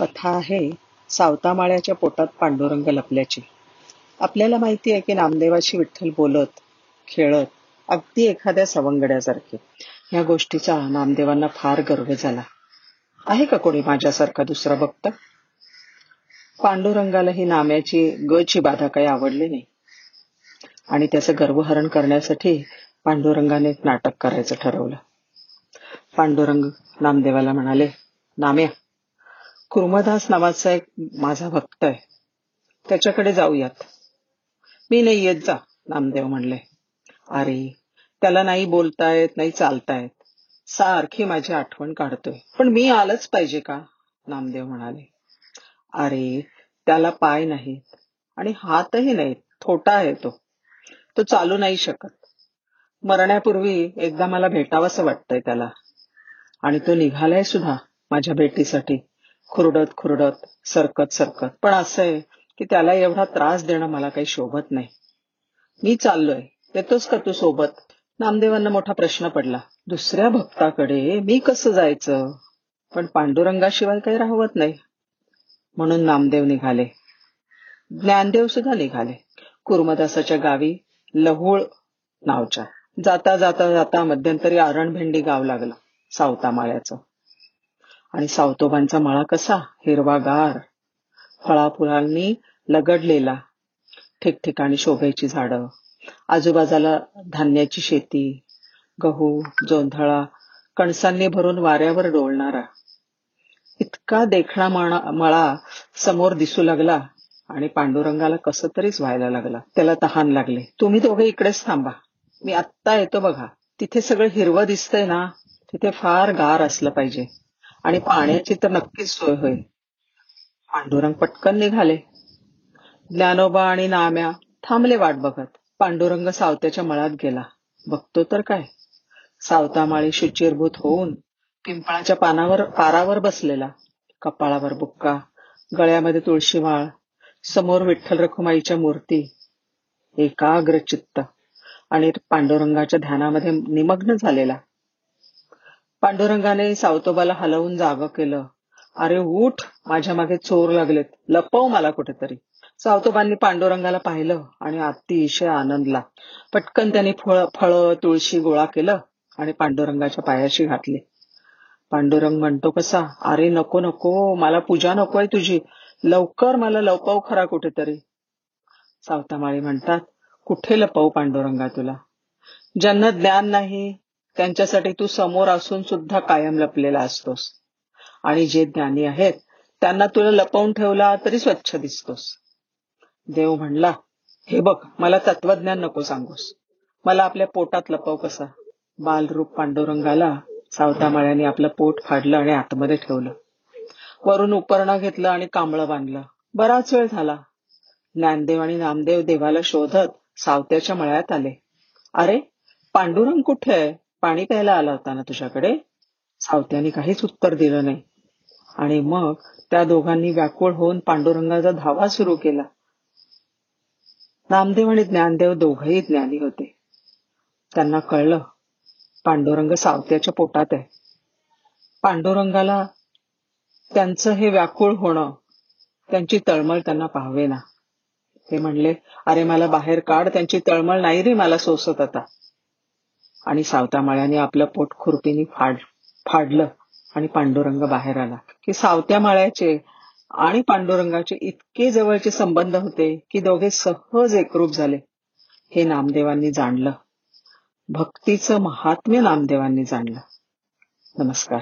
कथा आहे सावतामाळ्याच्या पोटात पांडुरंग लपल्याची. आपल्याला माहिती आहे की नामदेवाशी विठ्ठल बोलत खेळत अगदी एखाद्या सवंगड्यासारखे. या गोष्टीचा नामदेवांना फार गर्व झाला. आहे का कोणी माझ्यासारखा दुसरा भक्त? पांडुरंगाला ही नाम्याची गची बाधा काही आवडली नाही. आणि त्याचं गर्वहरण करण्यासाठी पांडुरंगाने एक नाटक करायचं ठरवलं. पांडुरंग नामदेवाला म्हणाले नाम्या कुर्मदास नावाचा एक माझा भक्त आहे. त्याच्याकडे जाऊयात. मी नाही येत जा नामदेव म्हणले. अरे त्याला नाही बोलतायत नाही चालतायत. सारखी माझी आठवण काढतोय. पण मी आलंच पाहिजे का? नामदेव म्हणाले. अरे त्याला पाय नाहीत आणि हातही नाहीत थोटा आहे तो. तो चालू नाही शकत. मरण्यापूर्वी एकदा मला भेटावंसं वाटतंय त्याला. आणि तो निघालाय सुद्धा माझ्या भेटीसाठी. खुरडत खुरडत सरकत सरकत. पण असं आहे की त्याला एवढा त्रास देणं मला काही शोभत नाही. मी चाललोय. येतोस का तू सोबत? नामदेवांना मोठा प्रश्न पडला. दुसऱ्या भक्ताकडे मी कसं जायचं? पण पांडुरंगाशिवाय काही राहवत नाही. म्हणून नामदेव निघाले. ज्ञानदेव सुद्धा निघाले. कुर्मदासाच्या गावी लहुळ नावच्या. जाता जाता जाता मध्यंतरी आरणभेंडी गाव लागलं. सावता माळ्याचं आणि सावतोबांचा मळा कसा? हिरवागार. फळाफुलांनी लगडलेला. ठिकठिकाणी शोभेची झाडं. आजूबाजूला धान्याची शेती. गहू जोंधळा कणसांनी भरून वाऱ्यावर डोलणारा. इतका देखणा मळा मळा समोर दिसू लागला आणि पांडुरंगाला कसं तरीच व्हायला लागला. त्याला तहान लागले. तुम्ही दोघे इकडेच थांबा. मी आत्ता येतो बघा. तिथे सगळं हिरवं दिसतंय ना? तिथे फार गार असलं पाहिजे. आणि पाण्याची तर नक्कीच सोय होईल. पांडुरंग पटकन निघाले. ज्ञानोबा आणि नाम्या थांबले वाट बघत. पांडुरंग सावत्याच्या मळात गेला. बघतो तर काय? सावतामाळी शुचिरभूत होऊन पिंपळाच्या पानावर पारावर बसलेला. कपाळावर बुक्का गळ्यामध्ये तुळशी माळ समोर विठ्ठल रखुमाईच्या मूर्ती. एकाग्र चित्त आणि पांडुरंगाच्या ध्यानामध्ये निमग्न झालेला. पांडुरंगाने सावतोबाला हलवून जाग केलं. अरे उठ माझ्या मागे चोर लागलेत. लपव मला कुठेतरी. सावतोबांनी पांडुरंगाला पाहिलं आणि अतिशय आनंदला. पटकन त्यांनी फळ फळ तुळशी गोळा केलं आणि पांडुरंगाच्या पायाशी घातले. पांडुरंग म्हणतो कसा अरे नको नको मला पूजा नकोय तुझी. लवकर मला लपव खरा कुठेतरी. सावतामाळी म्हणतात कुठे लपव पांडुरंगा तुला? ज्यांना ज्ञान नाही त्यांच्यासाठी तू समोर असून सुद्धा कायम लपलेला असतोस. आणि जे ज्ञानी आहेत त्यांना तुला लपवून ठेवला तरी स्वच्छ दिसतोस. देव म्हणला हे बघ मला तत्वज्ञान नको सांगूस. मला आपल्या पोटात लपव कसा? बालरूप पांडुरंगाला सावतामाळ्याने आपलं पोट फाडलं आणि आतमध्ये ठेवलं. वरून उपरणं घेतलं आणि कांबळं बांधलं. बराच वेळ झाला. ज्ञानदेव आणि नामदेव देवाला शोधत सावत्याच्या मळ्यात आले. अरे पांडुरंग कुठे आहे? पाणी प्यायला आला होता ना तुझ्याकडे? सावत्याने काहीच उत्तर दिलं नाही. आणि मग त्या दोघांनी व्याकुळ होऊन पांडुरंगाचा धावा सुरू केला. नामदेव आणि ज्ञानदेव दोघही ज्ञानी होते. त्यांना कळलं पांडुरंग सावत्याच्या पोटात आहे. पांडुरंगाला त्यांचं हे व्याकुळ होणं त्यांची तळमळ त्यांना पाहावेना. ते म्हणले अरे मला बाहेर काढ त्यांची तळमळ नाही रे मला सोसत आता. आणि सावतामाळ्याने आपलं पोट खुरपीने फाड फाडलं आणि पांडुरंग बाहेर आला. की सावत्या माळ्याचे आणि पांडुरंगाचे इतके जवळचे संबंध होते की दोघे सहज एकरूप झाले. हे नामदेवांनी जाणलं. भक्तीचं महात्म्य नामदेवांनी जाणलं. नमस्कार.